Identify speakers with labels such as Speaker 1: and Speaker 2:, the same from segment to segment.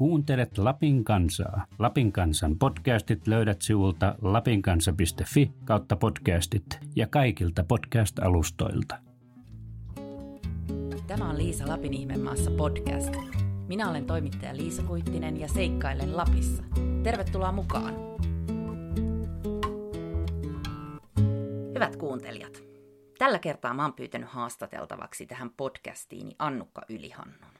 Speaker 1: Kuuntelet Lapin kansaa. Lapin kansan podcastit löydät sivulta lapinkansa.fi kautta podcastit ja kaikilta podcast-alustoilta.
Speaker 2: Tämä on Liisa Lapin ihmemaassa podcast. Minä olen toimittaja Liisa Kuittinen ja seikkailen Lapissa. Tervetuloa mukaan! Hyvät kuuntelijat, tällä kertaa mä oon pyytänyt haastateltavaksi tähän podcastiini Annukka Ylihannun.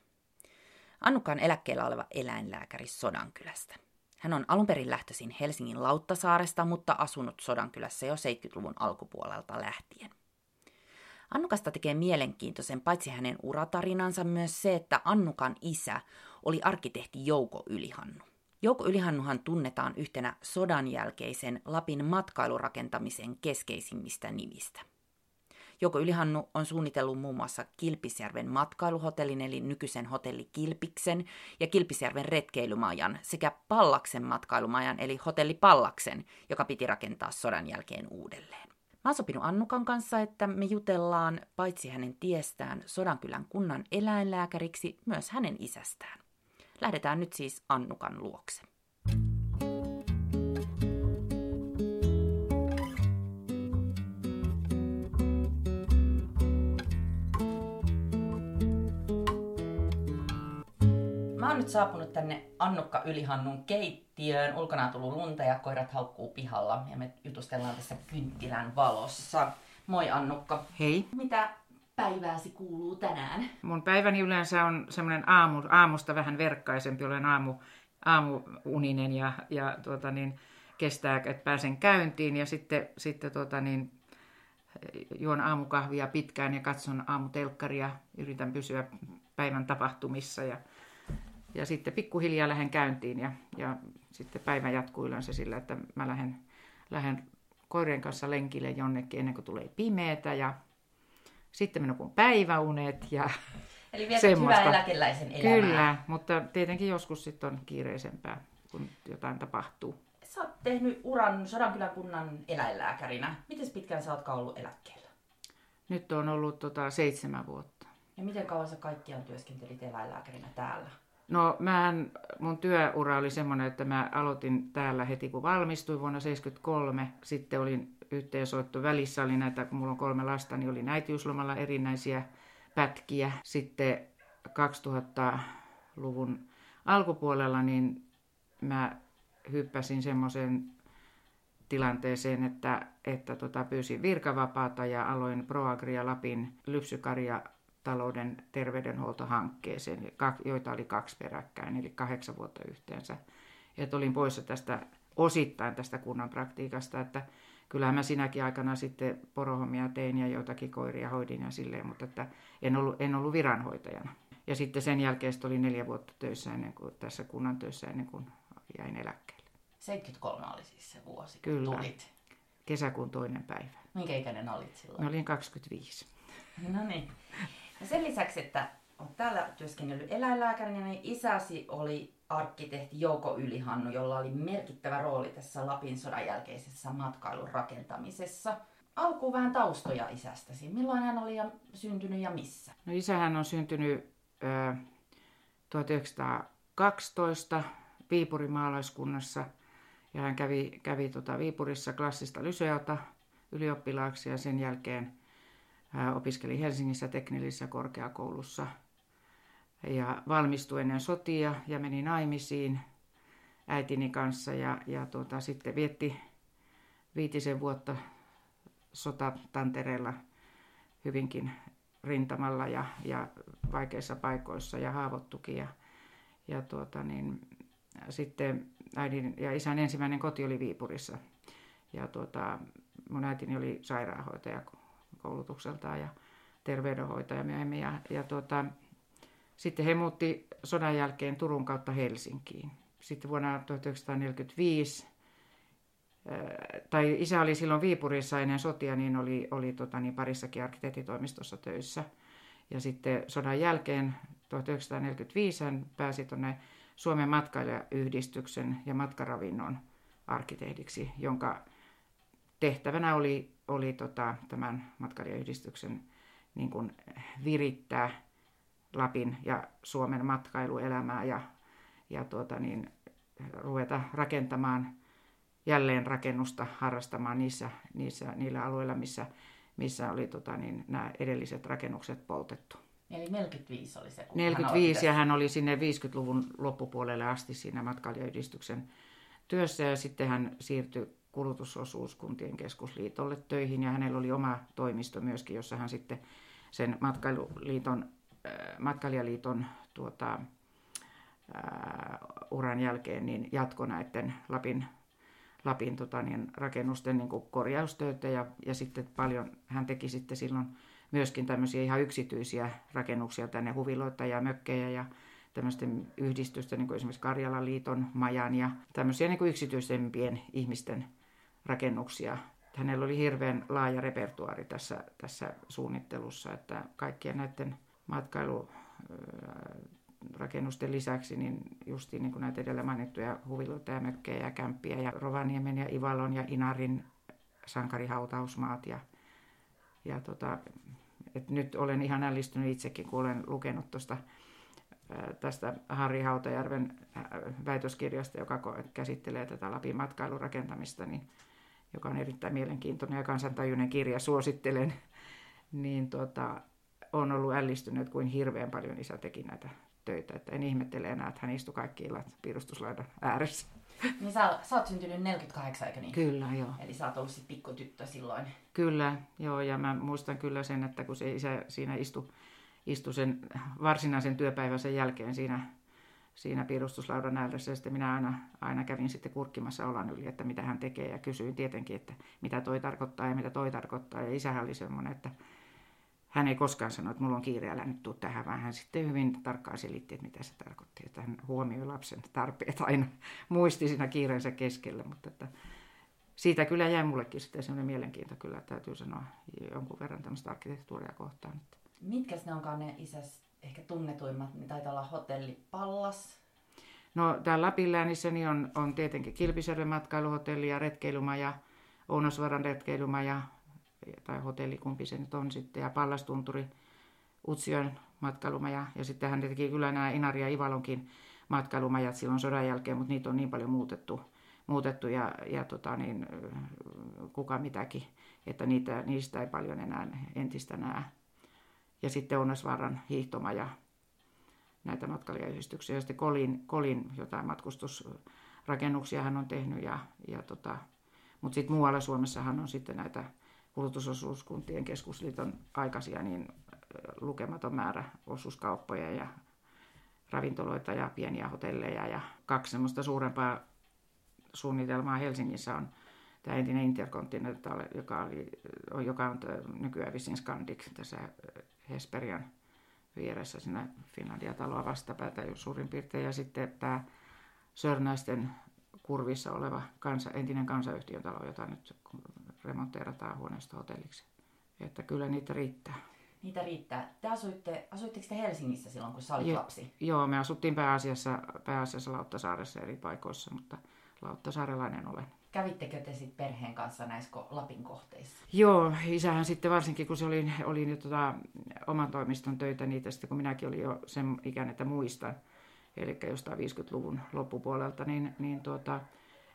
Speaker 2: Annukka on eläkkeellä oleva eläinlääkäri Sodankylästä. Hän on alun perin lähtöisin Helsingin Lauttasaaresta, mutta asunut Sodankylässä jo 70-luvun alkupuolelta lähtien. Annukasta tekee mielenkiintoisen paitsi hänen uratarinansa myös se, että Annukan isä oli arkkitehti Jouko Ylihannu. Jouko Ylihannuhan tunnetaan yhtenä sodan jälkeisen Lapin matkailurakentamisen keskeisimmistä nimistä. Jouko Ylihannu on suunnitellut muun muassa Kilpisjärven matkailuhotellin eli nykyisen hotelli Kilpiksen ja Kilpisjärven retkeilymajan sekä Pallaksen matkailumajan eli hotelli Pallaksen, joka piti rakentaa sodan jälkeen uudelleen. Mä oon sopinut Annukan kanssa, että me jutellaan paitsi hänen tiestään Sodankylän kunnan eläinlääkäriksi, myös hänen isästään. Lähdetään nyt siis Annukan luokse. Oon nyt saapunut tänne Annukka Ylihannun keittiöön. Ulkona on tullut lunta ja koirat haukkuu pihalla ja me jutustellaan tässä kynttilän valossa. Moi Annukka.
Speaker 3: Hei.
Speaker 2: Mitä päivääsi kuuluu tänään?
Speaker 3: Mun päiväni yleensä on semmoinen aamu, aamusta vähän verkkaisempi. Olen aamu, aamuuninen ja, ja tuota niin, kestää, että pääsen käyntiin. Ja sitten, sitten tuota niin, juon aamukahvia pitkään ja katson aamutelkkaria. Yritän pysyä päivän tapahtumissa ja, ja sitten pikkuhiljaa lähden käyntiin ja, ja sitten päivä jatkuu yleensä sillä, että mä lähden, lähden koirien kanssa lenkille jonnekin ennen kuin tulee pimeätä ja sitten minun kun päiväunet ja
Speaker 2: Eli
Speaker 3: semmoista.
Speaker 2: hyvää eläkeläisen elämää.
Speaker 3: Kyllä, mutta tietenkin joskus sitten on kiireisempää, kun jotain tapahtuu.
Speaker 2: Sä oot tehnyt uran Sodankylän kunnan eläinlääkärinä. Miten pitkään sä oot ollut eläkkeellä?
Speaker 3: Nyt on ollut tota, seitsemän vuotta.
Speaker 2: Ja miten kauan sä kaikkiaan työskentelit eläinlääkärinä täällä?
Speaker 3: No mähän, mun työura oli semmoinen, että mä aloitin täällä heti kun valmistuin vuonna 1973. Sitten olin yhteensoitto välissä, oli näitä, kun mulla on kolme lasta, niin oli äitiyslomalla erinäisiä pätkiä. Sitten 2000-luvun alkupuolella niin mä hyppäsin semmoiseen tilanteeseen, että, että tota, pyysin virkavapaata ja aloin Proagria Lapin lypsykarja talouden terveydenhuoltohankkeeseen, joita oli kaksi peräkkäin, eli kahdeksan vuotta yhteensä. Että olin poissa tästä osittain tästä kunnan praktiikasta, että kyllähän mä sinäkin aikana sitten porohommia tein ja joitakin koiria hoidin ja silleen, mutta että en ollut, en ollut viranhoitajana. Ja sitten sen jälkeen oli neljä vuotta töissä ennen kuin, tässä kunnan töissä ennen kuin jäin eläkkeelle.
Speaker 2: 73 oli siis se vuosi, kun
Speaker 3: Kyllä.
Speaker 2: tulit.
Speaker 3: Kesäkuun toinen päivä.
Speaker 2: Minkä ikäinen olit silloin?
Speaker 3: Mä olin 25.
Speaker 2: No niin. Ja sen lisäksi, että olet täällä työskennellyt eläinlääkärinä, niin isäsi oli arkkitehti Jouko Ylihannu, jolla oli merkittävä rooli tässä Lapin sodan jälkeisessä matkailun rakentamisessa. Alkuun vähän taustoja isästäsi. Milloin hän oli syntynyt ja missä?
Speaker 3: No isähän on syntynyt ö, 1912 Viipurin maalaiskunnassa ja hän kävi, kävi tota Viipurissa klassista lyseota ylioppilaaksi ja sen jälkeen opiskeli Helsingissä teknillisessä korkeakoulussa ja valmistui ennen sotia ja meni naimisiin äitini kanssa ja, ja tuota, sitten vietti viitisen vuotta sotatantereella hyvinkin rintamalla ja, ja vaikeissa paikoissa ja haavoittukin. Ja, ja tuota, niin, sitten äidin ja isän ensimmäinen koti oli Viipurissa. Ja tuota, mun äitini oli sairaanhoitaja koulutukseltaan ja terveydenhoitaja myöhemmin. Ja, ja tuota, sitten he muutti sodan jälkeen Turun kautta Helsinkiin. Sitten vuonna 1945 tai isä oli silloin Viipurissa ennen sotia, niin oli, oli tota, niin parissakin arkkitehtitoimistossa töissä. Ja sitten sodan jälkeen 1945 hän pääsi tuonne Suomen matkailijayhdistyksen ja matkaravinnon arkkitehdiksi, jonka tehtävänä oli, oli tota, tämän matkailijayhdistyksen niin kuin virittää Lapin ja Suomen matkailuelämää ja, ja tuota, niin, ruveta rakentamaan jälleen rakennusta harrastamaan niissä, niissä, niillä alueilla, missä, missä oli tota, niin, nämä edelliset rakennukset poltettu.
Speaker 2: Eli 45 oli se, kun
Speaker 3: 45
Speaker 2: hän
Speaker 3: ja hän oli sinne 50-luvun loppupuolelle asti siinä matkailijayhdistyksen työssä ja sitten hän siirtyi kulutusosuuskuntien keskusliitolle töihin. Ja hänellä oli oma toimisto myöskin, jossa hän sitten sen matkailuliiton, äh, matkailijaliiton tuota, äh, uran jälkeen niin jatkoi näiden Lapin, Lapin tota, niin, rakennusten niin korjaustöitä. Ja, ja sitten paljon hän teki sitten silloin myöskin tämmöisiä ihan yksityisiä rakennuksia tänne, huviloita ja mökkejä ja tämmöisten yhdistysten, niin kuin esimerkiksi Karjalan liiton majan ja tämmöisiä niin kuin yksityisempien ihmisten rakennuksia. Hänellä oli hirveän laaja repertuaari tässä, tässä suunnittelussa, että kaikkien näiden matkailurakennusten lisäksi niin justiin niin kuin näitä edellä mainittuja huviloita ja mökkejä ja kämppiä ja Rovaniemen ja Ivalon ja Inarin sankarihautausmaat ja, ja tota, et nyt olen ihan ällistynyt itsekin, kun olen lukenut tuosta tästä Harri Hautajärven väitöskirjasta, joka käsittelee tätä Lapin matkailurakentamista, niin, joka on erittäin mielenkiintoinen ja kansantajuinen kirja, suosittelen, niin tota, on ollut ällistynyt, kuin hirveän paljon isä teki näitä töitä. Että en ihmettele enää, että hän istui kaikki illat piirustuslaidan ääressä.
Speaker 2: Niin sä, sä oot syntynyt 48, eikö niin?
Speaker 3: Kyllä, joo.
Speaker 2: Eli sä oot ollut sit pikkutyttö silloin.
Speaker 3: Kyllä, joo, ja mä muistan kyllä sen, että kun se isä siinä istui, istui sen varsinaisen työpäivänsä jälkeen siinä, siinä piirustuslaudan ääressä, sitten minä aina, aina kävin sitten kurkkimassa olan yli, että mitä hän tekee, ja kysyin tietenkin, että mitä toi tarkoittaa ja mitä toi tarkoittaa, ja isähän oli semmoinen, että hän ei koskaan sano, että mulla on kiire, älä nyt tuu tähän, vaan hän sitten hyvin tarkkaan selitti, että mitä se tarkoitti. Että hän huomioi lapsen tarpeet aina, muisti siinä kiireensä keskellä, mutta että siitä kyllä jäi mullekin sitten sellainen mielenkiinto kyllä, täytyy sanoa jonkun verran tämmöistä arkkitehtuuria kohtaan.
Speaker 2: Mitkä ne onkaan ne isäs ehkä tunnetuimmat? Ne taitaa olla hotelli Pallas.
Speaker 3: No täällä Lapin läänissä niin on, on tietenkin Kilpisjärven matkailuhotelli ja retkeilumaja, Ounosvaran retkeilumaja, tai hotelli, kumpi se nyt on sitten, ja Pallastunturi, Utsion matkailumaja, ja sitten hän teki kyllä nämä Inari ja Ivalonkin matkailumajat silloin sodan jälkeen, mutta niitä on niin paljon muutettu, muutettu ja, ja tota niin, kuka mitäkin, että niitä, niistä ei paljon enää entistä näe. Ja sitten Onnesvaaran hiihtomaja, näitä matkailijayhdistyksiä, ja sitten Kolin, Kolin jotain matkustusrakennuksia hän on tehnyt, ja, ja tota, mutta sitten muualla Suomessahan on sitten näitä kulutusosuuskuntien keskusliiton aikaisia niin lukematon määrä osuuskauppoja ja ravintoloita ja pieniä hotelleja ja kaksi semmoista suurempaa suunnitelmaa Helsingissä on tämä entinen Intercontinental, joka, oli, joka on nykyään Visin Scandic tässä Hesperian vieressä siinä Finlandia-taloa vastapäätä jo suurin piirtein. Ja sitten tämä Sörnäisten kurvissa oleva kansa, entinen kansayhtiön talo, jota nyt remonteerataan huoneesta hotelliksi. Että kyllä niitä riittää.
Speaker 2: Niitä riittää. Te asuitte, asuitteko te Helsingissä silloin, kun sä olit jo, lapsi?
Speaker 3: Joo, me asuttiin pääasiassa, pääasiassa Lauttasaaressa eri paikoissa, mutta Lauttasaarelainen olen.
Speaker 2: Kävittekö te sitten perheen kanssa näissä Lapin kohteissa?
Speaker 3: Joo, isähän sitten varsinkin, kun se oli, oli nyt tota, oman toimiston töitä niitä, sitten kun minäkin olin jo sen ikään, että muistan, eli jostain 50-luvun loppupuolelta, niin, niin tuota,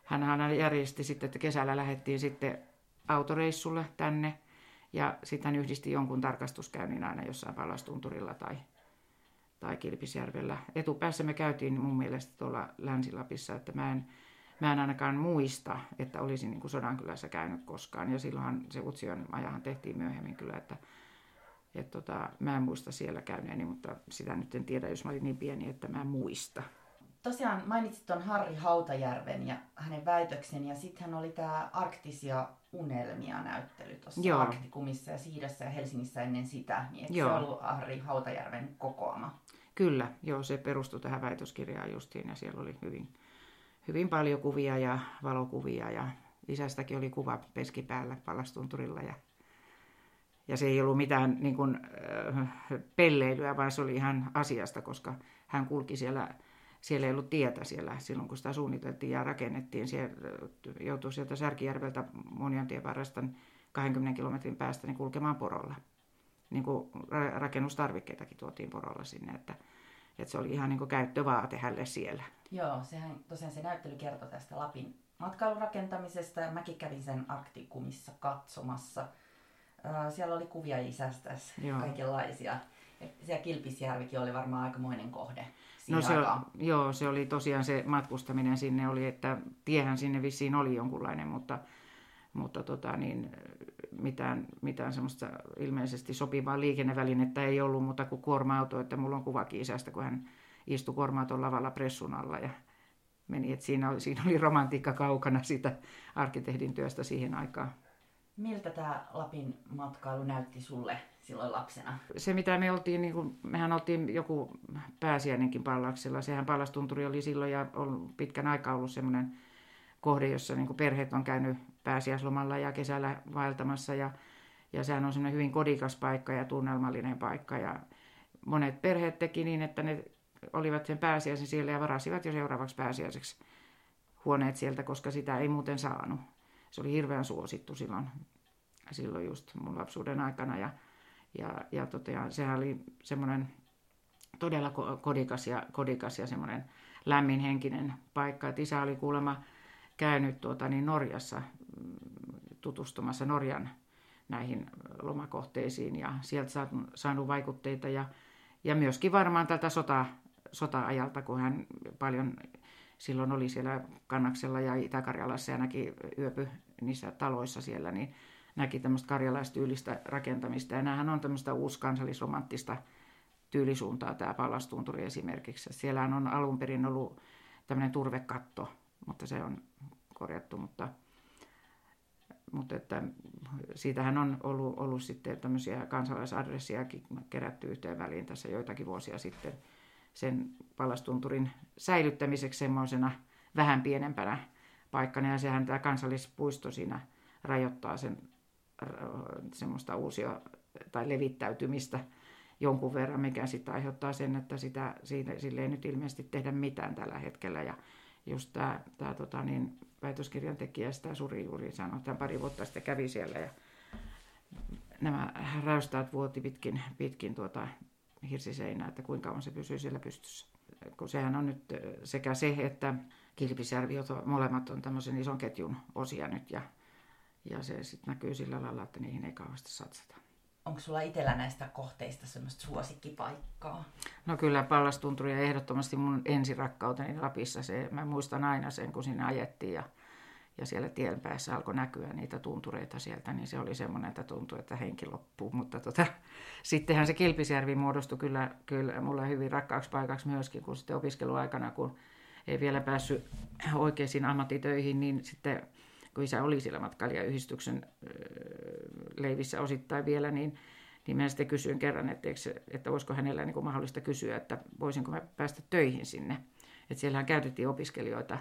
Speaker 3: hän järjesti sitten, että kesällä lähdettiin sitten autoreissulle tänne ja sitten yhdisti jonkun tarkastuskäynnin aina jossain Pallastunturilla tai, tai Kilpisjärvellä. Etupäässä me käytiin mun mielestä tuolla Länsi-Lapissa, että mä en, mä en ainakaan muista, että olisin niin kuin Sodankylässä käynyt koskaan. Ja silloinhan se Utsion ajahan tehtiin myöhemmin kyllä, että et tota, mä en muista siellä käyneeni, mutta sitä nyt en tiedä, jos mä olin niin pieni, että mä en muista
Speaker 2: tosiaan mainitsit tuon Harri Hautajärven ja hänen väitöksen ja sitten hän oli tämä Arktisia unelmia näyttely tuossa Arktikumissa ja Siidassa ja Helsingissä ennen sitä. Niin se ollut Harri Hautajärven kokoama?
Speaker 3: Kyllä, joo, se perustui tähän väitöskirjaan justiin ja siellä oli hyvin, hyvin paljon kuvia ja valokuvia ja isästäkin oli kuva peski päällä palastunturilla ja ja se ei ollut mitään niin kuin, äh, pelleilyä, vaan se oli ihan asiasta, koska hän kulki siellä siellä ei ollut tietä siellä silloin, kun sitä suunniteltiin ja rakennettiin. Siellä joutui sieltä Särkijärveltä Monjantien varresta 20 kilometrin päästä niin kulkemaan porolla. Niin kuin rakennustarvikkeitakin tuotiin porolla sinne, että, että se oli ihan niin kuin käyttövaate hänelle siellä.
Speaker 2: Joo, sehän tosiaan se näyttely kertoi tästä Lapin matkailurakentamisesta ja mäkin kävin sen Arktikumissa katsomassa. Siellä oli kuvia isästä Joo. kaikenlaisia. Siellä Kilpisjärvikin oli varmaan aikamoinen kohde.
Speaker 3: No se, joo, se oli tosiaan se matkustaminen sinne oli, että tiehän sinne vissiin oli jonkunlainen, mutta, mutta tota, niin, mitään, mitään semmoista ilmeisesti sopivaa liikennevälinettä ei ollut, mutta kuin kuorma-auto, että mulla on kuvakin isästä, kun hän istui kuorma lavalla pressun alla ja meni, että siinä oli, siinä oli romantiikka kaukana sitä arkkitehdin työstä siihen aikaan.
Speaker 2: Miltä tämä Lapin matkailu näytti sulle silloin lapsena?
Speaker 3: Se mitä me oltiin, niin kuin, mehän oltiin joku pääsiäinenkin pallaksella. Sehän pallastunturi oli silloin ja on pitkän aikaa ollut semmoinen kohde, jossa niin perheet on käynyt pääsiäislomalla ja kesällä vaeltamassa. Ja, ja sehän on semmoinen hyvin kodikas paikka ja tunnelmallinen paikka. Ja monet perheet teki niin, että ne olivat sen pääsiäisen siellä ja varasivat jo seuraavaksi pääsiäiseksi huoneet sieltä, koska sitä ei muuten saanut. Se oli hirveän suosittu silloin, silloin just mun lapsuuden aikana. Ja, ja, ja totean, sehän oli semmoinen todella kodikas ja, kodikas ja semmoinen lämminhenkinen paikka. Et isä oli kuulemma käynyt tuota, niin Norjassa mm, tutustumassa Norjan näihin lomakohteisiin ja sieltä saanut vaikutteita ja, ja myöskin varmaan tältä sota, sota-ajalta, kun hän paljon silloin oli siellä Kannaksella ja Itä-Karjalassa ja näki yöpy niissä taloissa siellä, niin näki tämmöistä karjalaistyylistä rakentamista. Ja näähän on tämmöistä uuskansallisromanttista tyylisuuntaa tämä Pallastunturi esimerkiksi. Siellähän on alun perin ollut tämmöinen turvekatto, mutta se on korjattu, mutta, mutta että siitähän on ollut, ollut sitten tämmöisiä kansalaisadressiakin kerätty yhteen väliin tässä joitakin vuosia sitten sen pallastunturin säilyttämiseksi semmoisena vähän pienempänä paikkana. Ja sehän tämä kansallispuisto siinä rajoittaa sen semmoista uusia tai levittäytymistä jonkun verran, mikä sitten aiheuttaa sen, että sitä, siitä, sille ei nyt ilmeisesti tehdä mitään tällä hetkellä. Ja just tämä, tämä tota, niin, väitöskirjan tekijä, sitä Suri juuri sanoi, että pari vuotta sitten kävi siellä ja nämä räystäät vuoti pitkin, pitkin tuota hirsiseinää, että kuinka kauan se pysyy siellä pystyssä. Kun sehän on nyt sekä se, että Kilpisjärvi, molemmat on tämmöisen ison ketjun osia nyt ja, ja se sitten näkyy sillä lailla, että niihin ei kauheasti satsata.
Speaker 2: Onko sulla itsellä näistä kohteista semmoista suosikkipaikkaa?
Speaker 3: No kyllä Pallastunturi ja ehdottomasti mun ensirakkauteni Lapissa. Se, mä muistan aina sen, kun sinne ajettiin ja ja siellä tien päässä alkoi näkyä niitä tuntureita sieltä, niin se oli semmoinen, että tuntui, että henki loppuu. Mutta tota, sittenhän se Kilpisjärvi muodostui kyllä, kyllä mulle hyvin rakkaaksi paikaksi myöskin, kun sitten opiskeluaikana, kun ei vielä päässyt oikeisiin ammattitöihin, niin sitten kun isä oli siellä matkailijayhdistyksen leivissä osittain vielä, niin, niin mä sitten kysyin kerran, että, että olisiko hänellä niin kuin mahdollista kysyä, että voisinko mä päästä töihin sinne. Että siellähän käytettiin opiskelijoita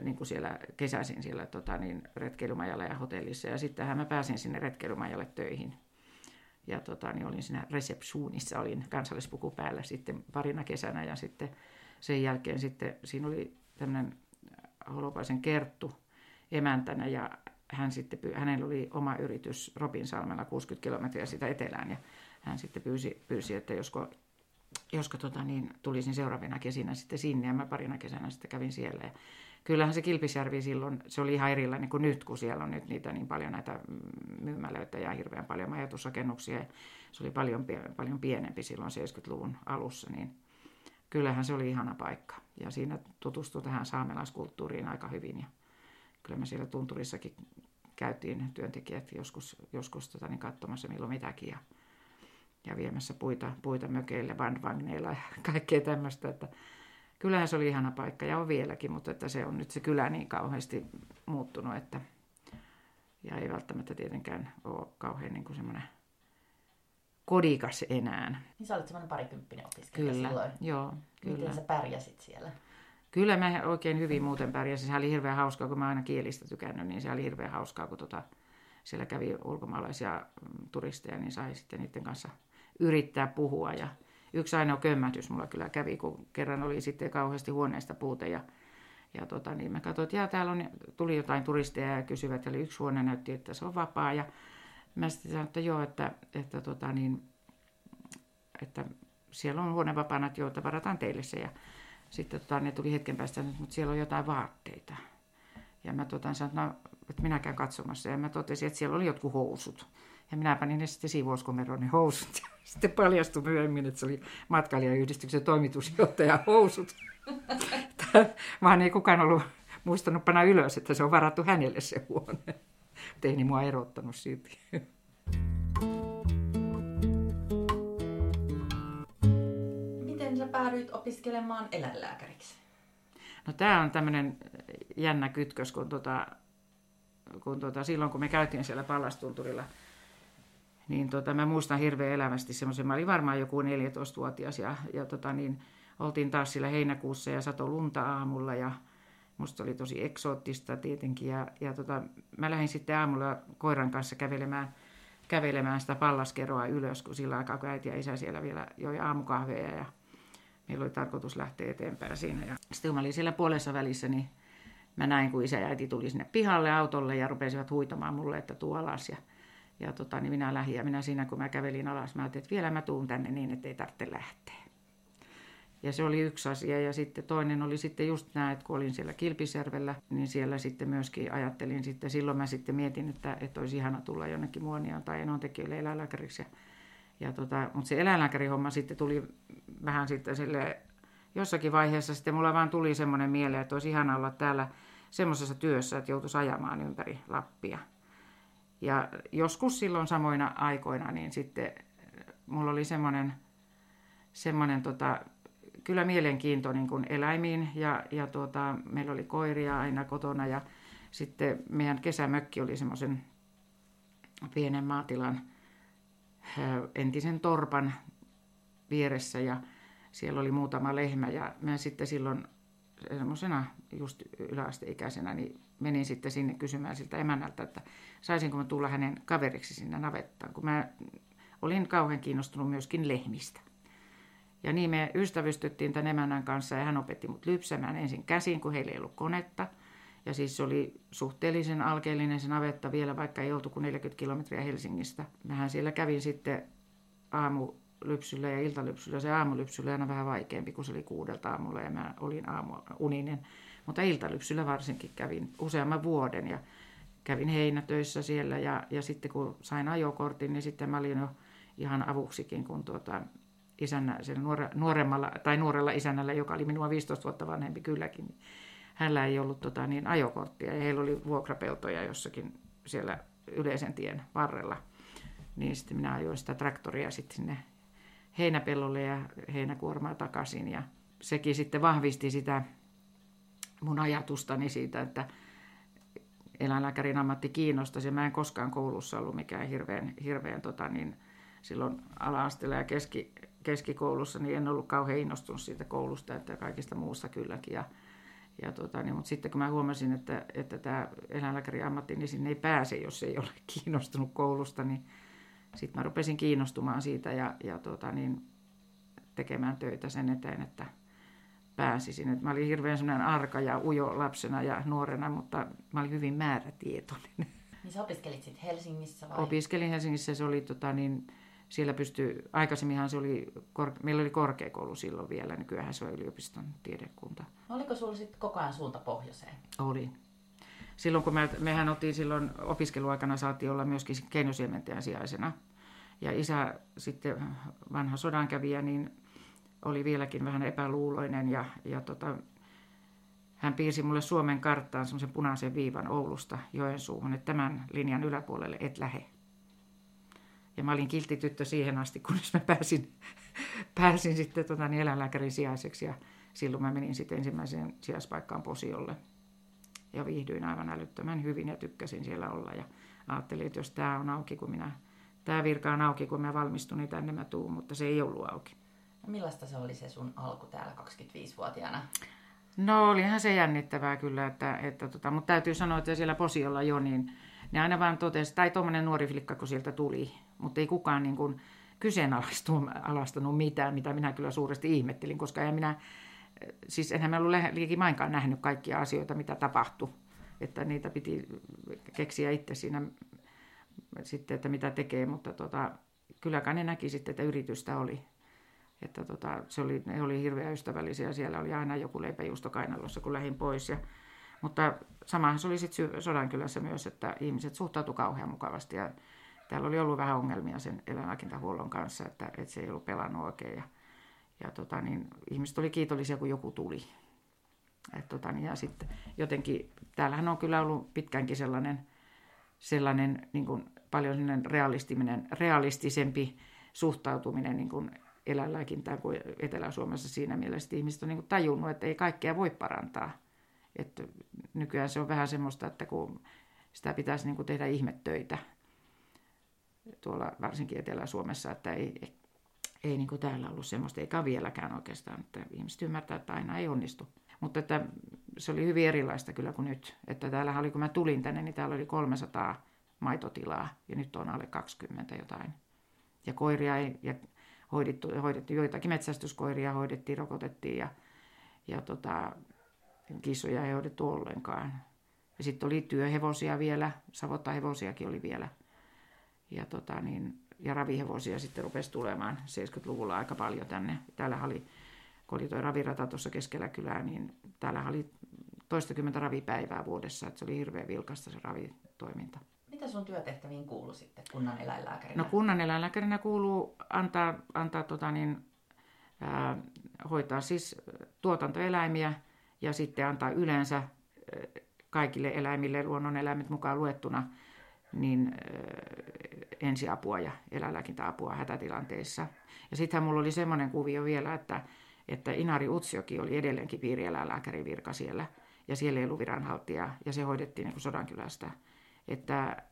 Speaker 3: niin kuin siellä kesäisin siellä tota, niin, retkeilymajalla ja hotellissa. Ja sittenhän mä pääsin sinne retkeilymajalle töihin. Ja tota, niin olin siinä resepsuunissa, olin kansallispuku päällä sitten parina kesänä. Ja sitten sen jälkeen sitten siinä oli tämmöinen Holopaisen Kerttu emäntänä. Ja hän sitten, hänellä oli oma yritys Robinsalmella 60 kilometriä sitä etelään. Ja hän sitten pyysi, pyysi että josko, josko tota, niin, tulisin seuraavina kesinä sitten sinne. Ja mä parina kesänä sitten kävin siellä. Ja kyllähän se Kilpisjärvi silloin, se oli ihan erilainen kuin nyt, kun siellä on nyt niitä niin paljon näitä myymälöitä ja hirveän paljon majoitusrakennuksia. Se oli paljon, paljon pienempi silloin 70-luvun alussa, niin kyllähän se oli ihana paikka. Ja siinä tutustui tähän saamelaiskulttuuriin aika hyvin. Ja kyllä me siellä tunturissakin käytiin työntekijät joskus, joskus tota, niin katsomassa milloin mitäkin ja, ja viemässä puita, puita mökeille, bandvagneilla ja kaikkea tämmöistä. Että kyllähän se oli ihana paikka ja on vieläkin, mutta että se on nyt se kylä niin kauheasti muuttunut, että ja ei välttämättä tietenkään ole kauhean niin kuin semmoinen kodikas enää.
Speaker 2: Niin sä olit semmoinen parikymppinen opiskelija
Speaker 3: kyllä,
Speaker 2: silloin.
Speaker 3: joo. Kyllä.
Speaker 2: Miten sä pärjäsit siellä?
Speaker 3: Kyllä mä oikein hyvin muuten pärjäsin. Se oli hirveän hauskaa, kun mä aina kielistä tykännyt, niin se oli hirveän hauskaa, kun tota, siellä kävi ulkomaalaisia turisteja, niin sai sitten niiden kanssa yrittää puhua ja yksi ainoa kömmähdys mulla kyllä kävi, kun kerran oli sitten kauheasti huoneesta puute ja, ja tota, niin mä katsoin, että täällä on, tuli jotain turisteja ja kysyvät, eli yksi huone näytti, että se on vapaa ja mä sitten sanoin, että joo, että, että, tota, niin, että siellä on huone vapaana, että joo, että varataan teille se ja sitten tota, ne tuli hetken päästä, mutta siellä on jotain vaatteita. Ja mä tota, sanoin, että, no, että minä käyn katsomassa. Ja mä totesin, että siellä oli jotkut housut. Ja minä panin ne sitten siivouskomeroon ne housut. Sitten paljastui myöhemmin, että se oli matkailijayhdistyksen toimitusjohtaja housut. Vaan ei kukaan ollut muistanut panna ylös, että se on varattu hänelle se huone. Teini mua erottanut siitä.
Speaker 2: Miten sä päädyit opiskelemaan eläinlääkäriksi?
Speaker 3: No tämä on tämmöinen jännä kytkös, kun, tota, kun tota, silloin kun me käytiin siellä Pallastunturilla, niin tota, mä muistan hirveän elävästi semmoisen, mä olin varmaan joku 14-vuotias ja, ja tota, niin, oltiin taas siellä heinäkuussa ja sato lunta aamulla ja musta oli tosi eksoottista tietenkin ja, ja tota, mä lähdin sitten aamulla koiran kanssa kävelemään, kävelemään sitä pallaskeroa ylös, kun sillä aikaa kun äiti ja isä siellä vielä joi aamukahveja ja meillä oli tarkoitus lähteä eteenpäin siinä. Ja sitten kun mä olin siellä puolessa välissä, niin mä näin, kun isä ja äiti tuli sinne pihalle autolle ja rupesivat huitamaan mulle, että tuu alas. Ja, ja tota, niin minä lähdin ja minä siinä, kun mä kävelin alas, mä ajattelin, että vielä mä tuun tänne niin, että ei tarvitse lähteä. Ja se oli yksi asia. Ja sitten toinen oli sitten just nämä, että kun olin siellä Kilpisjärvellä, niin siellä sitten myöskin ajattelin sitten, silloin mä sitten mietin, että, että olisi ihana tulla jonnekin Muoniaan tai enontekijöille eläinlääkäriksi. Ja, ja tota, mutta se eläinlääkärihomma sitten tuli vähän sitten sille jossakin vaiheessa sitten mulla vaan tuli semmoinen mieleen, että olisi ihana olla täällä semmoisessa työssä, että joutuisi ajamaan ympäri Lappia. Ja joskus silloin samoina aikoina, niin sitten mulla oli semmoinen, semmoinen tota, kyllä mielenkiinto niin kuin eläimiin ja, ja tuota, meillä oli koiria aina kotona ja sitten meidän kesämökki oli semmoisen pienen maatilan entisen torpan vieressä ja siellä oli muutama lehmä ja mä sitten silloin semmoisena just yläasteikäisenä niin menin sitten sinne kysymään siltä emännältä, että saisinko mä tulla hänen kaveriksi sinne navettaan, kun mä olin kauhean kiinnostunut myöskin lehmistä. Ja niin me ystävystyttiin tämän emännän kanssa ja hän opetti mut lypsämään ensin käsin, kun heillä ei ollut konetta. Ja siis se oli suhteellisen alkeellinen se navetta vielä, vaikka ei oltu kuin 40 kilometriä Helsingistä. Mähän siellä kävin sitten aamulypsyllä ja iltalypsyllä. Se aamulypsyllä aina vähän vaikeampi, kun se oli kuudelta aamulla ja mä olin aamuuninen. Mutta iltalypsyllä varsinkin kävin useamman vuoden ja kävin heinätöissä siellä. Ja, ja sitten kun sain ajokortin, niin sitten mä olin jo ihan avuksikin, kun tuota, isännä, nuore, nuoremmalla, tai nuorella isännällä, joka oli minua 15 vuotta vanhempi kylläkin, niin hänellä ei ollut tota, niin ajokorttia ja heillä oli vuokrapeltoja jossakin siellä yleisen tien varrella. Niin sitten minä ajoin sitä traktoria sitten sinne heinäpellolle ja heinäkuormaa takaisin ja sekin sitten vahvisti sitä mun ajatustani siitä, että eläinlääkärin ammatti kiinnostaisi. Mä en koskaan koulussa ollut mikään hirveän, hirveän tota, niin, silloin ala-asteella ja keski, keskikoulussa, niin en ollut kauhean innostunut siitä koulusta, että kaikista muusta kylläkin. Ja, ja tota, niin, mutta sitten kun mä huomasin, että, että tämä eläinlääkärin ammatti, niin sinne ei pääse, jos ei ole kiinnostunut koulusta, niin sitten mä rupesin kiinnostumaan siitä ja, ja tota, niin, tekemään töitä sen eteen, että pääsisin. Et mä olin hirveän sellainen arka ja ujo lapsena ja nuorena, mutta mä olin hyvin määrätietoinen.
Speaker 2: Niin sä opiskelit sitten Helsingissä vai?
Speaker 3: Opiskelin Helsingissä, se oli tota, niin, siellä pystyi, aikaisemminhan se oli, meillä oli korkeakoulu silloin vielä, nykyään se on yliopiston tiedekunta.
Speaker 2: Oliko sulla sitten koko ajan suunta pohjoiseen?
Speaker 3: Oli. Silloin kun me, mehän oltiin silloin opiskeluaikana saatiin olla myöskin keinosiementajan sijaisena. Ja isä sitten vanha sodankävijä, niin oli vieläkin vähän epäluuloinen ja, ja tota, hän piirsi mulle Suomen karttaan semmoisen punaisen viivan Oulusta Joensuuhun, että tämän linjan yläpuolelle et lähe. Ja mä olin kiltti tyttö siihen asti, kunnes mä pääsin, pääsin sitten tota, niin eläinlääkärin sijaiseksi. Ja silloin mä menin sitten ensimmäiseen sijaispaikkaan Posiolle. Ja viihdyin aivan älyttömän hyvin ja tykkäsin siellä olla. Ja ajattelin, että jos tämä on auki, kun minä, tämä virka on auki, kun mä valmistun, niin tänne mä tuun, mutta se ei ollut auki.
Speaker 2: Millaista se oli se sun alku täällä 25-vuotiaana?
Speaker 3: No olihan se jännittävää kyllä, että, että tota, mutta täytyy sanoa, että siellä Posiolla jo, niin ne aina vaan totesi, tai tuommoinen nuori flikka, kun sieltä tuli, mutta ei kukaan niin kuin kyseenalaistanut mitään, mitä minä kyllä suuresti ihmettelin, koska en minä, siis enhän mä ollut liikimainkaan nähnyt kaikkia asioita, mitä tapahtui. Että niitä piti keksiä itse siinä sitten, että mitä tekee, mutta tota, kylläkään ne näki sitten, että yritystä oli. Että tota, se oli, ne oli hirveän ystävällisiä. Siellä oli aina joku leipäjuusto kainalossa, kun lähdin pois. Ja, mutta samahan se oli sitten Sodankylässä myös, että ihmiset suhtautuivat kauhean mukavasti. Ja täällä oli ollut vähän ongelmia sen eläinlääkintähuollon kanssa, että, että se ei ollut pelannut oikein. Ja, ja tota, niin, ihmiset oli kiitollisia, kun joku tuli. Et, tota, niin, ja sitten jotenkin, täällähän on kyllä ollut pitkäänkin sellainen, sellainen niin kuin, paljon realistinen, realistisempi suhtautuminen niin kuin eläinlääkintään kuin Etelä-Suomessa siinä mielessä, ihmiset on niin tajunnut, että ei kaikkea voi parantaa. Että nykyään se on vähän semmoista, että kun sitä pitäisi niin tehdä ihmettöitä tuolla varsinkin Etelä-Suomessa, että ei, ei niin täällä ollut semmoista, eikä vieläkään oikeastaan, että ihmiset ymmärtää, että aina ei onnistu. Mutta että se oli hyvin erilaista kyllä kuin nyt. Että täällä oli, kun mä tulin tänne, niin täällä oli 300 maitotilaa ja nyt on alle 20 jotain. Ja koiria ei, ja hoidettu, hoidettu joitakin metsästyskoiria hoidettiin, rokotettiin ja, ja tota, kissoja ei hoidettu ollenkaan. Ja sitten oli työhevosia vielä, savotahevosiakin oli vielä. Ja, tota, niin, ja ravihevosia sitten rupesi tulemaan 70-luvulla aika paljon tänne. Täällä oli, kun oli tuo ravirata tuossa keskellä kylää, niin täällä oli toistakymmentä ravipäivää vuodessa. Että se oli hirveän vilkasta se ravitoiminta.
Speaker 2: Mitä sun työtehtäviin kuuluu sitten kunnan eläinlääkärinä?
Speaker 3: No kunnan eläinlääkärinä kuuluu antaa, antaa tota niin, ää, hoitaa siis tuotantoeläimiä ja sitten antaa yleensä kaikille eläimille, luonnoneläimet mukaan luettuna, niin ensiapua ja eläinlääkintäapua hätätilanteissa. Ja sittenhän mulla oli semmoinen kuvio vielä, että, että Inari Utsjoki oli edelleenkin piirieläinlääkärin virka siellä, ja siellä ei ollut viranhaltija, ja se hoidettiin niin Sodankylästä. Että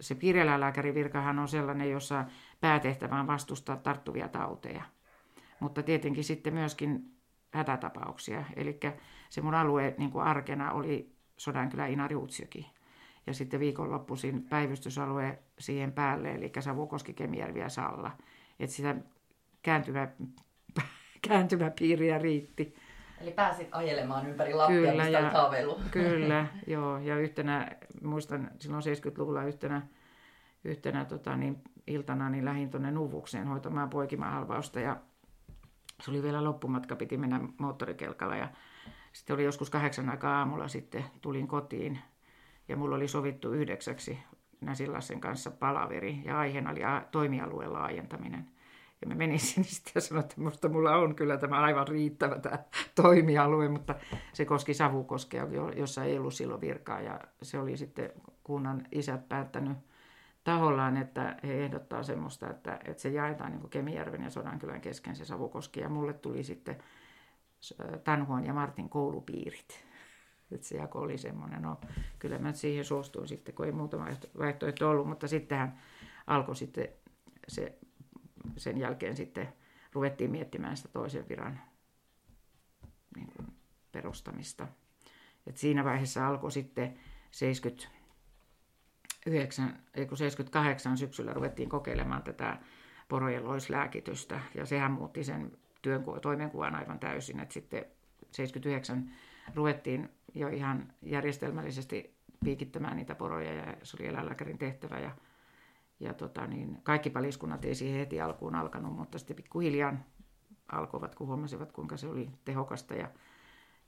Speaker 3: se piirieläinlääkärin virkahan on sellainen, jossa päätehtävä on vastustaa tarttuvia tauteja. Mutta tietenkin sitten myöskin hätätapauksia. Eli se mun alue niin kuin arkena oli Sodankylä Inari Utsjoki. Ja sitten viikonloppuisin päivystysalue siihen päälle, eli Savukoski, Kemijärvi ja Salla. Että sitä kääntyvä, kääntyvä piiriä riitti.
Speaker 2: Eli pääsit ajelemaan ympäri Lappia, kyllä, mistä ja,
Speaker 3: Kyllä, joo. Ja yhtenä, muistan silloin 70-luvulla yhtenä, yhtenä tota, niin, iltana niin lähdin tuonne Nuvukseen hoitamaan poikimahalvausta. Ja se oli vielä loppumatka, piti mennä moottorikelkalla. Ja sitten oli joskus kahdeksan aikaa aamulla sitten tulin kotiin ja mulla oli sovittu yhdeksäksi Näsilassen kanssa palaveri ja aiheena oli toimialueen laajentaminen. Ja mä menin sinne sitten ja sanoin, että musta mulla on kyllä tämä aivan riittävä tämä toimialue, mutta se koski Savukoskea, jossa ei ollut silloin virkaa. Ja se oli sitten kunnan isät päättänyt tahollaan, että he ehdottaa semmoista, että, että se jaetaan niin Kemijärven ja Sodankylän kesken se Savukoski. Ja mulle tuli sitten Tanhuan ja Martin koulupiirit. Että se jako oli semmoinen, no kyllä mä siihen suostuin sitten, kun ei muuta vaihtoehto ollut, mutta sittenhän alkoi sitten se, sen jälkeen sitten ruvettiin miettimään sitä toisen viran niin kuin perustamista. Et siinä vaiheessa alkoi sitten 79, ei 78 syksyllä ruvettiin kokeilemaan tätä porojen loislääkitystä ja sehän muutti sen työn toimenkuvan aivan täysin, että sitten 79 ruvettiin jo ihan järjestelmällisesti piikittämään niitä poroja ja se oli eläinlääkärin tehtävä. Ja, ja tota, niin, kaikki paliskunnat ei siihen heti alkuun alkanut, mutta sitten pikkuhiljaa alkoivat, kun huomasivat, kuinka se oli tehokasta. Ja,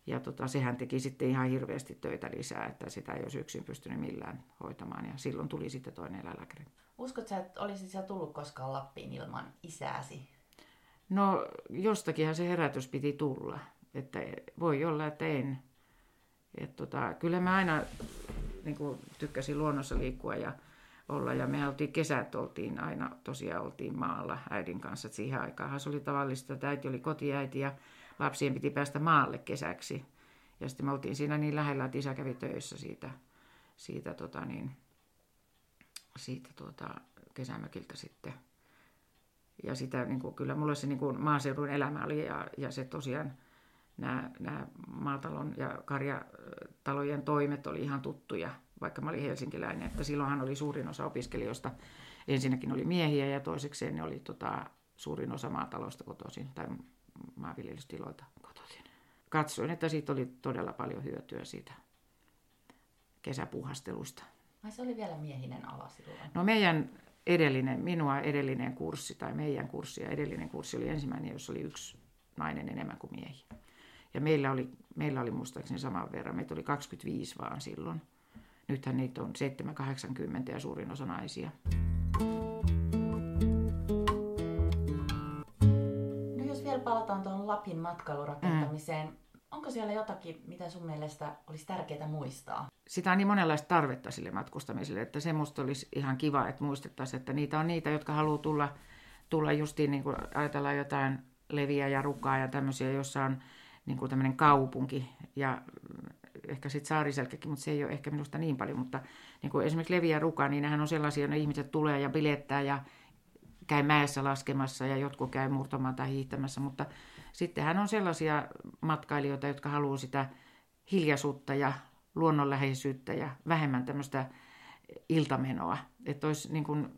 Speaker 3: ja tota, sehän teki sitten ihan hirveästi töitä lisää, että sitä ei olisi yksin pystynyt millään hoitamaan. Ja silloin tuli sitten toinen eläinlääkäri.
Speaker 2: Uskotko että olisit sä tullut koskaan Lappiin ilman isääsi?
Speaker 3: No jostakinhan se herätys piti tulla. Että voi olla, että en. Et tota, kyllä mä aina niin tykkäsin luonnossa liikkua ja olla. Ja me oltiin kesät, oltiin aina tosiaan oltiin maalla äidin kanssa. Et siihen aikaan se oli tavallista, että äiti oli kotiäiti ja lapsien piti päästä maalle kesäksi. Ja sitten me oltiin siinä niin lähellä, että isä kävi töissä siitä, siitä, tota niin, siitä tuota, kesämökiltä sitten. Ja sitä, niin kuin, kyllä mulle se niin kuin maaseudun elämä oli ja, ja se tosiaan nämä, nämä maatalon ja karjatalojen toimet oli ihan tuttuja, vaikka mä olin helsinkiläinen. Että silloinhan oli suurin osa opiskelijoista, ensinnäkin oli miehiä ja toisekseen ne oli tota, suurin osa maataloista kotoisin tai maanviljelystiloilta kotoisin. Katsoin, että siitä oli todella paljon hyötyä siitä kesäpuhastelusta.
Speaker 2: Ai se oli vielä miehinen ala silloin?
Speaker 3: No meidän edellinen, minua edellinen kurssi tai meidän kurssi ja edellinen kurssi oli ensimmäinen, jossa oli yksi nainen enemmän kuin miehiä. Ja meillä oli, meillä oli muistaakseni saman verran, meitä oli 25 vaan silloin. Nythän niitä on 7-80 ja suurin osa naisia.
Speaker 2: No jos vielä palataan tuohon Lapin matkailurakentamiseen, mm. onko siellä jotakin, mitä sun mielestä olisi tärkeää muistaa?
Speaker 3: Sitä on niin monenlaista tarvetta sille matkustamiselle, että se musta olisi ihan kiva, että muistettaisiin, että niitä on niitä, jotka haluaa tulla, tulla justiin niin kuin ajatellaan jotain leviä ja rukaa ja tämmöisiä, jossa on niin kuin tämmöinen kaupunki ja ehkä sitten saariselkäkin, mutta se ei ole ehkä minusta niin paljon, mutta niin kuin esimerkiksi Levi ja Ruka, niin nehän on sellaisia, että ihmiset tulee ja bilettää ja käy mäessä laskemassa ja jotkut käy murtamaan tai hiihtämässä, mutta sittenhän on sellaisia matkailijoita, jotka haluaa sitä hiljaisuutta ja luonnonläheisyyttä ja vähemmän tämmöistä iltamenoa. Että olisi niin kuin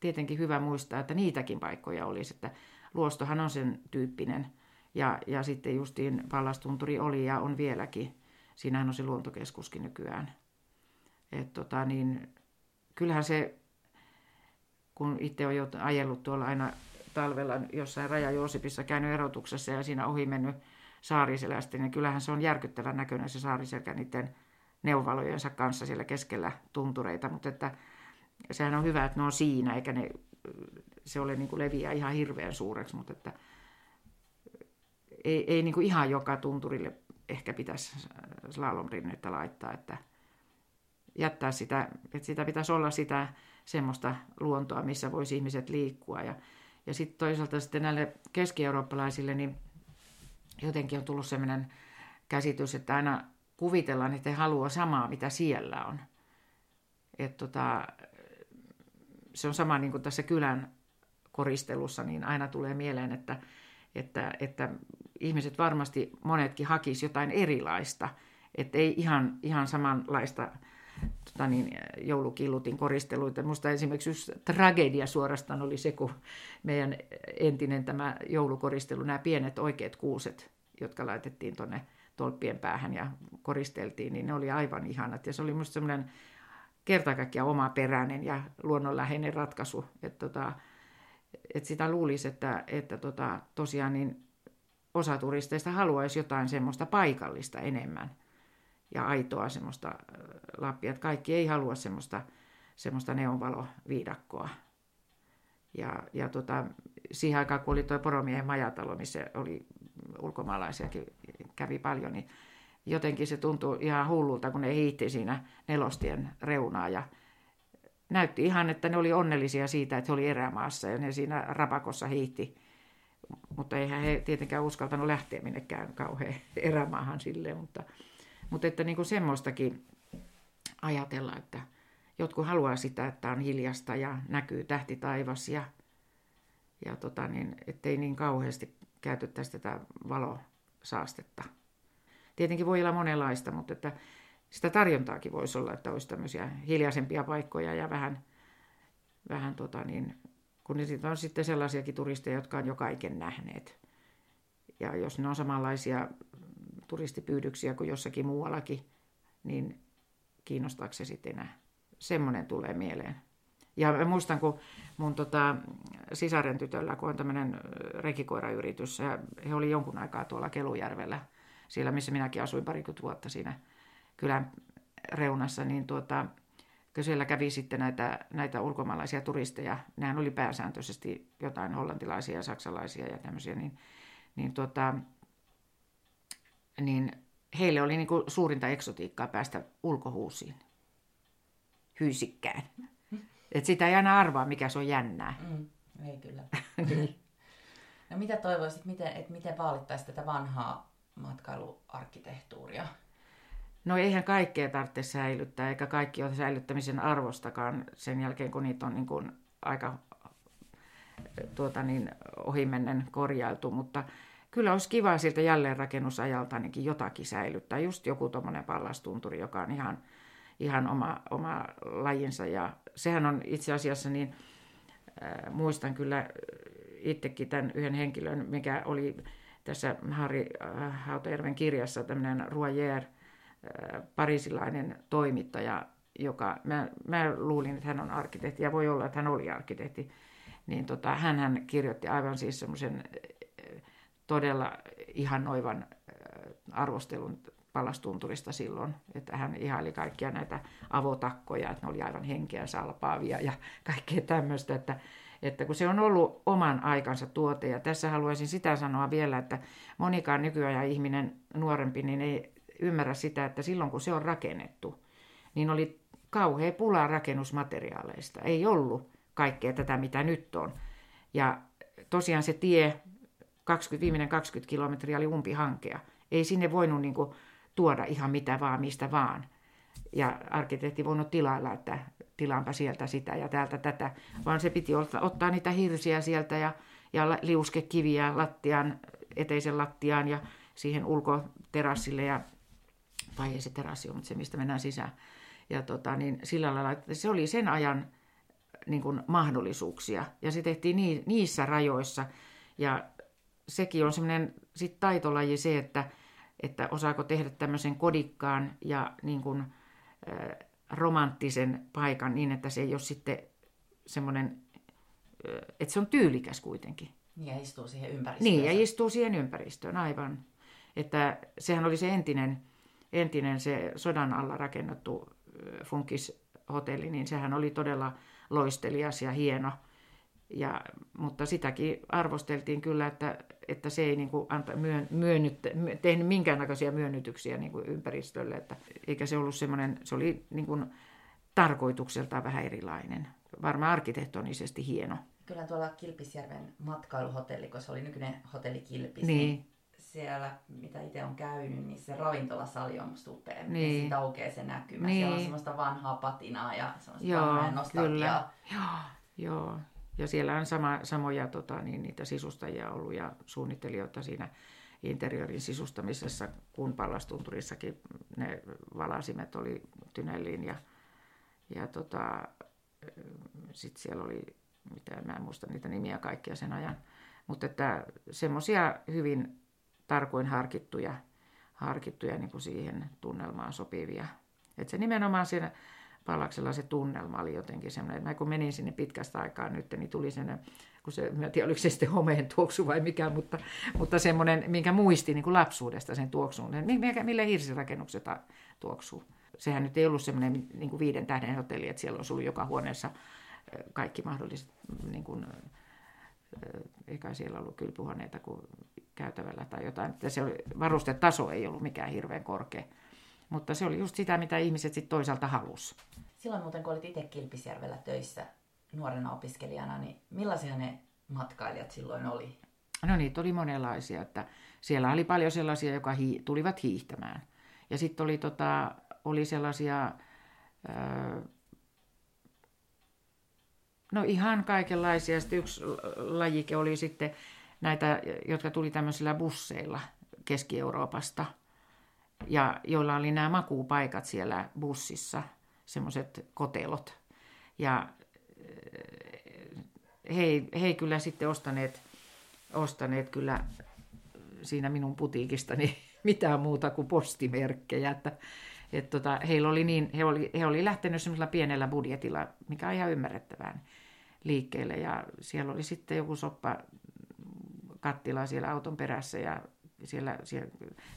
Speaker 3: tietenkin hyvä muistaa, että niitäkin paikkoja olisi, että Luostohan on sen tyyppinen. Ja, ja sitten justiin Pallastunturi oli ja on vieläkin. Siinähän on se luontokeskuskin nykyään. Et tota, niin, kyllähän se, kun itse on jo ajellut tuolla aina talvella jossain Raja Joosipissa käynyt erotuksessa ja siinä ohi mennyt saariselästä, niin kyllähän se on järkyttävän näköinen se saariselkä niiden neuvalojensa kanssa siellä keskellä tuntureita, mutta että sehän on hyvä, että ne on siinä, eikä ne, se ole niin kuin leviä ihan hirveän suureksi, mutta että ei, ei niin kuin ihan joka tunturille ehkä pitäisi slalomrinnettä laittaa, että jättää sitä, että sitä pitäisi olla sitä semmoista luontoa, missä voisi ihmiset liikkua. Ja, ja sitten toisaalta sitten näille keski-eurooppalaisille, niin jotenkin on tullut sellainen käsitys, että aina kuvitellaan, että he haluaa samaa, mitä siellä on. Et tota, se on sama niin kuin tässä kylän koristelussa, niin aina tulee mieleen, että, että, että ihmiset varmasti monetkin hakisi jotain erilaista, että ei ihan, ihan samanlaista tota niin, joulukillutin koristeluita. Minusta esimerkiksi yksi tragedia suorastaan oli se, kun meidän entinen tämä joulukoristelu, nämä pienet oikeat kuuset, jotka laitettiin tuonne tolppien päähän ja koristeltiin, niin ne oli aivan ihanat. Ja se oli minusta semmoinen kerta kaikkiaan omaperäinen ja luonnonläheinen ratkaisu. Että tota, et sitä luulisi, että, että tota, tosiaan niin osa turisteista haluaisi jotain semmoista paikallista enemmän ja aitoa semmoista Lappia. Että kaikki ei halua semmoista, semmoista neonvaloviidakkoa. Ja, ja tota, siihen aikaan, kun oli tuo poromiehen majatalo, missä oli ulkomaalaisiakin kävi paljon, niin jotenkin se tuntui ihan hullulta, kun ne hiitti siinä nelostien reunaa ja näytti ihan, että ne oli onnellisia siitä, että he oli erämaassa ja ne siinä rapakossa hiitti. Mutta eihän he tietenkään uskaltanut lähteä minnekään kauhean erämaahan silleen, mutta, mutta että niin kuin semmoistakin ajatella, että jotkut haluaa sitä, että on hiljasta ja näkyy tähti taivas ja, ja tota niin, ettei niin kauheasti käytettäisi tätä valosaastetta. Tietenkin voi olla monenlaista, mutta että sitä tarjontaakin voisi olla, että olisi tämmöisiä hiljaisempia paikkoja ja vähän, vähän tota niin, kun on sitten sellaisiakin turisteja, jotka on jo kaiken nähneet. Ja jos ne on samanlaisia turistipyydyksiä kuin jossakin muuallakin, niin kiinnostaako se sitten enää? Semmoinen tulee mieleen. Ja mä muistan, kun mun tota, sisaren tytöllä, kun on tämmöinen rekikoirayritys, ja he oli jonkun aikaa tuolla Kelujärvellä, siellä missä minäkin asuin parikymmentä vuotta siinä kylän reunassa, niin tuota, kun siellä kävi sitten näitä, näitä ulkomaalaisia turisteja, nehän oli pääsääntöisesti jotain hollantilaisia ja saksalaisia ja tämmöisiä, niin, niin, tuota, niin heille oli niin kuin suurinta eksotiikkaa päästä ulkohuusiin, hyysikkään. Et sitä ei aina arvaa, mikä se on jännää.
Speaker 2: Mm, ei kyllä. no mitä toivoisit, miten, että miten vaalittaisiin tätä vanhaa matkailuarkkitehtuuria?
Speaker 3: No eihän kaikkea tarvitse säilyttää, eikä kaikki ole säilyttämisen arvostakaan sen jälkeen, kun niitä on niin kuin aika tuota niin, ohimennen korjailtu, mutta kyllä olisi kiva siltä jälleenrakennusajalta ainakin jotakin säilyttää. Just joku tuommoinen pallastunturi, joka on ihan, ihan oma, oma lajinsa. Ja sehän on itse asiassa niin, äh, muistan kyllä itsekin tämän yhden henkilön, mikä oli tässä Harri Hautajärven kirjassa tämmöinen Royer – parisilainen toimittaja, joka, mä, mä luulin, että hän on arkkitehti, ja voi olla, että hän oli arkkitehti, niin tota, hän kirjoitti aivan siis semmoisen todella noivan arvostelun palastunturista silloin, että hän ihaili kaikkia näitä avotakkoja, että ne oli aivan henkeä salpaavia ja kaikkea tämmöistä, että, että kun se on ollut oman aikansa tuote, ja tässä haluaisin sitä sanoa vielä, että monikaan nykyajan ihminen nuorempi niin ei ymmärrä sitä, että silloin kun se on rakennettu, niin oli kauhea pula rakennusmateriaaleista. Ei ollut kaikkea tätä, mitä nyt on. Ja tosiaan se tie, 20, viimeinen 20 kilometriä oli umpihankea. Ei sinne voinut niin kuin, tuoda ihan mitä vaan, mistä vaan. Ja arkkitehti voinut tilailla, että tilaanpa sieltä sitä ja täältä tätä, vaan se piti ottaa, ottaa niitä hirsiä sieltä ja, ja liuskekiviä lattian, eteisen lattiaan ja siihen ulkoterassille ja tai ei se terassi ole, mutta se mistä mennään sisään. Ja tota, niin sillä lailla, että se oli sen ajan niin kuin mahdollisuuksia ja se tehtiin nii, niissä rajoissa ja sekin on semmoinen sit taitolaji se, että että osaako tehdä tämmöisen kodikkaan ja niin kuin, äh, romanttisen paikan niin, että se ei ole sitten semmoinen, äh, että se on tyylikäs kuitenkin.
Speaker 2: Niin ja istuu siihen ympäristöön.
Speaker 3: Niin ja istuu siihen ympäristöön, aivan. Että sehän oli se entinen, entinen se sodan alla rakennettu funkishotelli, niin sehän oli todella loistelias ja hieno – ja, mutta sitäkin arvosteltiin kyllä, että, että se ei niin kuin anta, myön, myönnyt, tehnyt minkäännäköisiä myönnytyksiä niin kuin ympäristölle. Että, eikä se ollut semmoinen, se oli niin kuin tarkoitukseltaan vähän erilainen. Varmaan arkkitehtonisesti hieno.
Speaker 2: Kyllä tuolla Kilpisjärven matkailuhotelli, kun se oli nykyinen hotelli Kilpis, niin, niin siellä, mitä itse on käynyt, niin se ravintolasali on musta upea. Niin. siitä aukeaa se näkymä. Niin. Siellä on semmoista vanhaa patinaa ja semmoista Joo, vanhaa nostalgiaa.
Speaker 3: Joo, joo. Ja siellä on sama, samoja tota, niin, niitä sisustajia ollut ja suunnittelijoita siinä interiörin sisustamisessa, kun Pallastunturissakin ne valasimet oli Tynelliin ja, ja tota, sitten siellä oli, mitä mä en muista niitä nimiä kaikkia sen ajan, mutta että semmoisia hyvin tarkoin harkittuja, harkittuja niin kuin siihen tunnelmaan sopivia. Että se nimenomaan siinä Pallaksella se tunnelma oli jotenkin semmoinen, että mä kun menin sinne pitkästä aikaa nyt, niin tuli sen, kun se, mä en tiedä oliko se sitten homeen tuoksu vai mikä, mutta, mutta semmoinen, minkä muisti niin kuin lapsuudesta sen tuoksuun, millä, millä hirsirakennukset tuoksuu. Sehän nyt ei ollut semmoinen niin kuin viiden tähden hotelli, että siellä olisi ollut joka huoneessa kaikki mahdolliset, niin kuin, eikä siellä ollut kylpyhuoneita kuin käytävällä tai jotain. Että se oli, varustetaso ei ollut mikään hirveän korkea. Mutta se oli just sitä, mitä ihmiset sitten toisaalta halus.
Speaker 2: Silloin muuten, kun olit itse Kilpisjärvellä töissä nuorena opiskelijana, niin millaisia ne matkailijat silloin oli?
Speaker 3: No niitä oli monenlaisia, että siellä oli paljon sellaisia, jotka hii, tulivat hiihtämään. Ja sitten oli, tota, oli sellaisia, öö, no ihan kaikenlaisia. Sitten yksi lajike oli sitten näitä, jotka tuli tämmöisillä busseilla Keski-Euroopasta – ja joilla oli nämä makuupaikat siellä bussissa, semmoiset kotelot. Ja eh, he, he ei kyllä sitten ostaneet, ostaneet kyllä siinä minun putiikistani mitään muuta kuin postimerkkejä. Että, et tota, heillä oli niin, he, oli, he oli lähtenyt semmoisella pienellä budjetilla, mikä on ihan ymmärrettävään liikkeelle. Ja siellä oli sitten joku soppa kattila siellä auton perässä ja siellä, siellä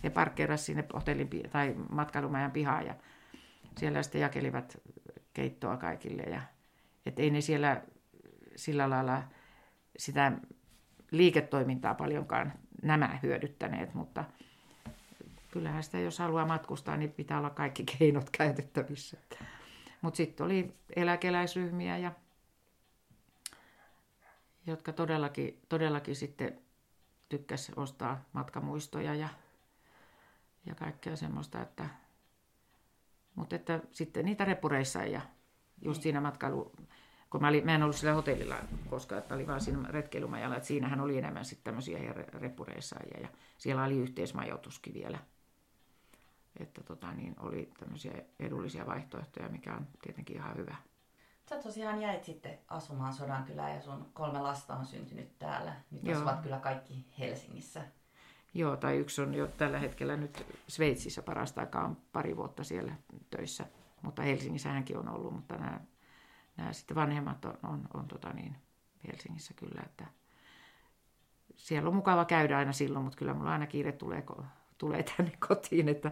Speaker 3: he parkkeerasivat sinne hotellin tai matkailumajan pihaan ja siellä sitten jakelivat keittoa kaikille. Ja, et ei ne siellä sillä lailla sitä liiketoimintaa paljonkaan nämä hyödyttäneet, mutta kyllähän sitä, jos haluaa matkustaa, niin pitää olla kaikki keinot käytettävissä. Mutta sitten oli eläkeläisryhmiä, ja, jotka todellakin, todellakin sitten tykkäsi ostaa matkamuistoja ja, ja kaikkea semmoista, että, mutta että sitten niitä repureissa ja just niin. siinä matkailu, kun mä, olin, mä en ollut sillä hotellilla koska että oli vaan siinä retkeilymajalla, että siinähän oli enemmän sitten tämmöisiä repureissaajia ja siellä oli yhteismajoituskin vielä. Että tota, niin oli tämmöisiä edullisia vaihtoehtoja, mikä on tietenkin ihan hyvä.
Speaker 2: Sä tosiaan jäit sitten asumaan Sodankylään ja sun kolme lasta on syntynyt täällä. Nyt Joo. asuvat kyllä kaikki Helsingissä.
Speaker 3: Joo, tai yksi on jo tällä hetkellä nyt Sveitsissä parasta aikaa pari vuotta siellä töissä mutta Helsingissä hänkin on ollut, mutta nämä, nämä sitten vanhemmat on, on, on tota niin, Helsingissä kyllä, että siellä on mukava käydä aina silloin, mutta kyllä mulla aina kiire tulee, tulee tänne kotiin, että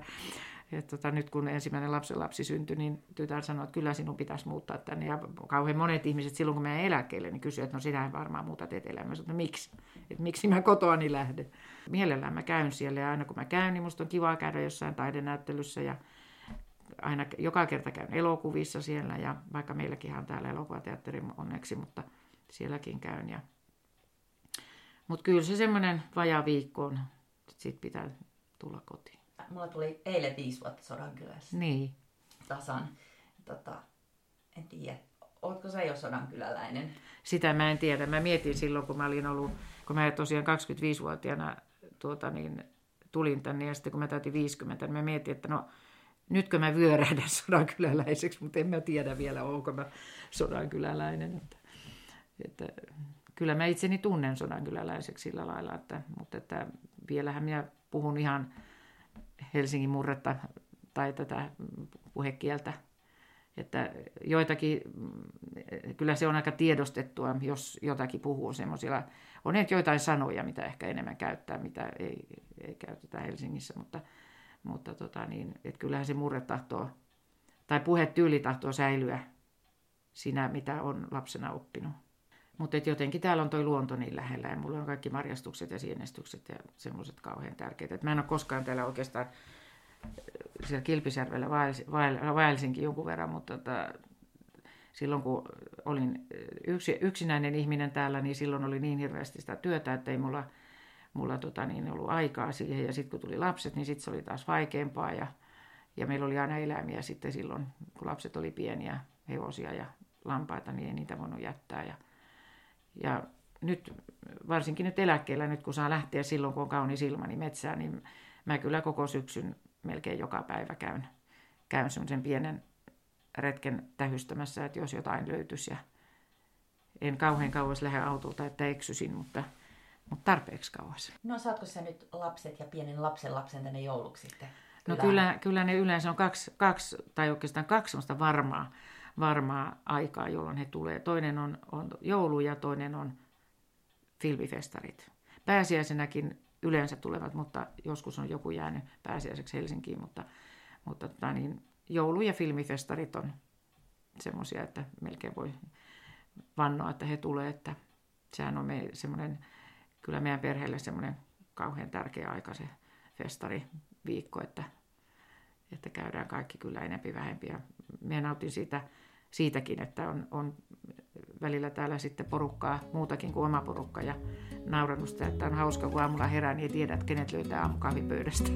Speaker 3: et tota, nyt kun ensimmäinen lapsen lapsi syntyi, niin tytär sanoi, että kyllä sinun pitäisi muuttaa tänne. Ja kauhean monet ihmiset silloin, kun mä eläkkeelle, niin kysyivät, että no sinä varmaan muutat etelään. Mä sanoin, että no miksi? Että miksi mä kotoani lähden? Mielellään mä käyn siellä ja aina kun mä käyn, niin musta on kiva käydä jossain taidenäyttelyssä ja aina joka kerta käyn elokuvissa siellä ja vaikka meilläkin on täällä elokuvateatteri onneksi, mutta sielläkin käyn. Ja... Mutta kyllä se semmoinen vajaa viikko on, sitten pitää tulla kotiin
Speaker 2: mulla tuli eilen viisi vuotta Sodankylässä.
Speaker 3: Niin.
Speaker 2: Tasan. Tota, en tiedä, ootko sä jo Sodankyläläinen?
Speaker 3: Sitä mä en tiedä. Mä mietin silloin, kun mä olin ollut, kun mä tosiaan 25-vuotiaana tuota, niin, tulin tänne ja sitten kun mä täytin 50, niin mä mietin, että no nytkö mä vyörähdän sodankyläläiseksi, mutta en mä tiedä vielä, onko mä sodankyläläinen. Että, että, kyllä mä itseni tunnen sodankyläläiseksi sillä lailla, että, mutta että vielähän minä puhun ihan Helsingin murretta tai tätä puhekieltä. Että joitakin, kyllä se on aika tiedostettua, jos jotakin puhuu semmoisilla, on nyt joitain sanoja, mitä ehkä enemmän käyttää, mitä ei, ei käytetä Helsingissä, mutta, mutta tota niin, että kyllähän se murre tahtoo, tai puhetyyli tahtoo säilyä siinä, mitä on lapsena oppinut. Mutta jotenkin täällä on toi luonto niin lähellä ja mulla on kaikki marjastukset ja sienestykset ja semmoiset kauhean tärkeitä. Et mä en ole koskaan täällä oikeastaan äh, siellä Kilpisjärvellä vaelsinkin jonkun verran, mutta tota, silloin kun olin äh, yksi, yksinäinen ihminen täällä, niin silloin oli niin hirveästi sitä työtä, että ei mulla, mulla tota, niin ollut aikaa siihen. Ja sitten kun tuli lapset, niin sitten se oli taas vaikeampaa ja, ja meillä oli aina eläimiä sitten silloin, kun lapset oli pieniä, hevosia ja lampaita, niin ei niitä voinut jättää. Ja, ja nyt, varsinkin nyt eläkkeellä, nyt kun saa lähteä silloin, kun on kaunis ilma, niin metsään, niin mä kyllä koko syksyn melkein joka päivä käyn, käyn semmoisen pienen retken tähystämässä, että jos jotain löytyisi. Ja en kauhean kauas lähde autolta, että eksysin, mutta, mutta tarpeeksi kauas.
Speaker 2: No saatko sä nyt lapset ja pienen lapsen lapsen tänne jouluksi sitten?
Speaker 3: No kyllä, kyllä ne yleensä on kaksi, kaksi tai oikeastaan kaksi varmaa varmaa aikaa, jolloin he tulee. Toinen on, on joulu ja toinen on filmifestarit. Pääsiäisenäkin yleensä tulevat, mutta joskus on joku jäänyt pääsiäiseksi Helsinkiin, mutta, mutta tota niin, joulu- ja filmifestarit on semmoisia, että melkein voi vannoa, että he tulee, että sehän on me semmoinen, kyllä meidän perheelle semmoinen kauhean tärkeä aika se festariviikko, että, että käydään kaikki kyllä enempi vähempi. Ja minä nautin siitä siitäkin, että on, on välillä täällä sitten porukkaa, muutakin kuin oma porukka ja nauranut sitä, että on hauska, kun aamulla herää, niin ei tiedä, että kenet löytää aamukahvipöydästä.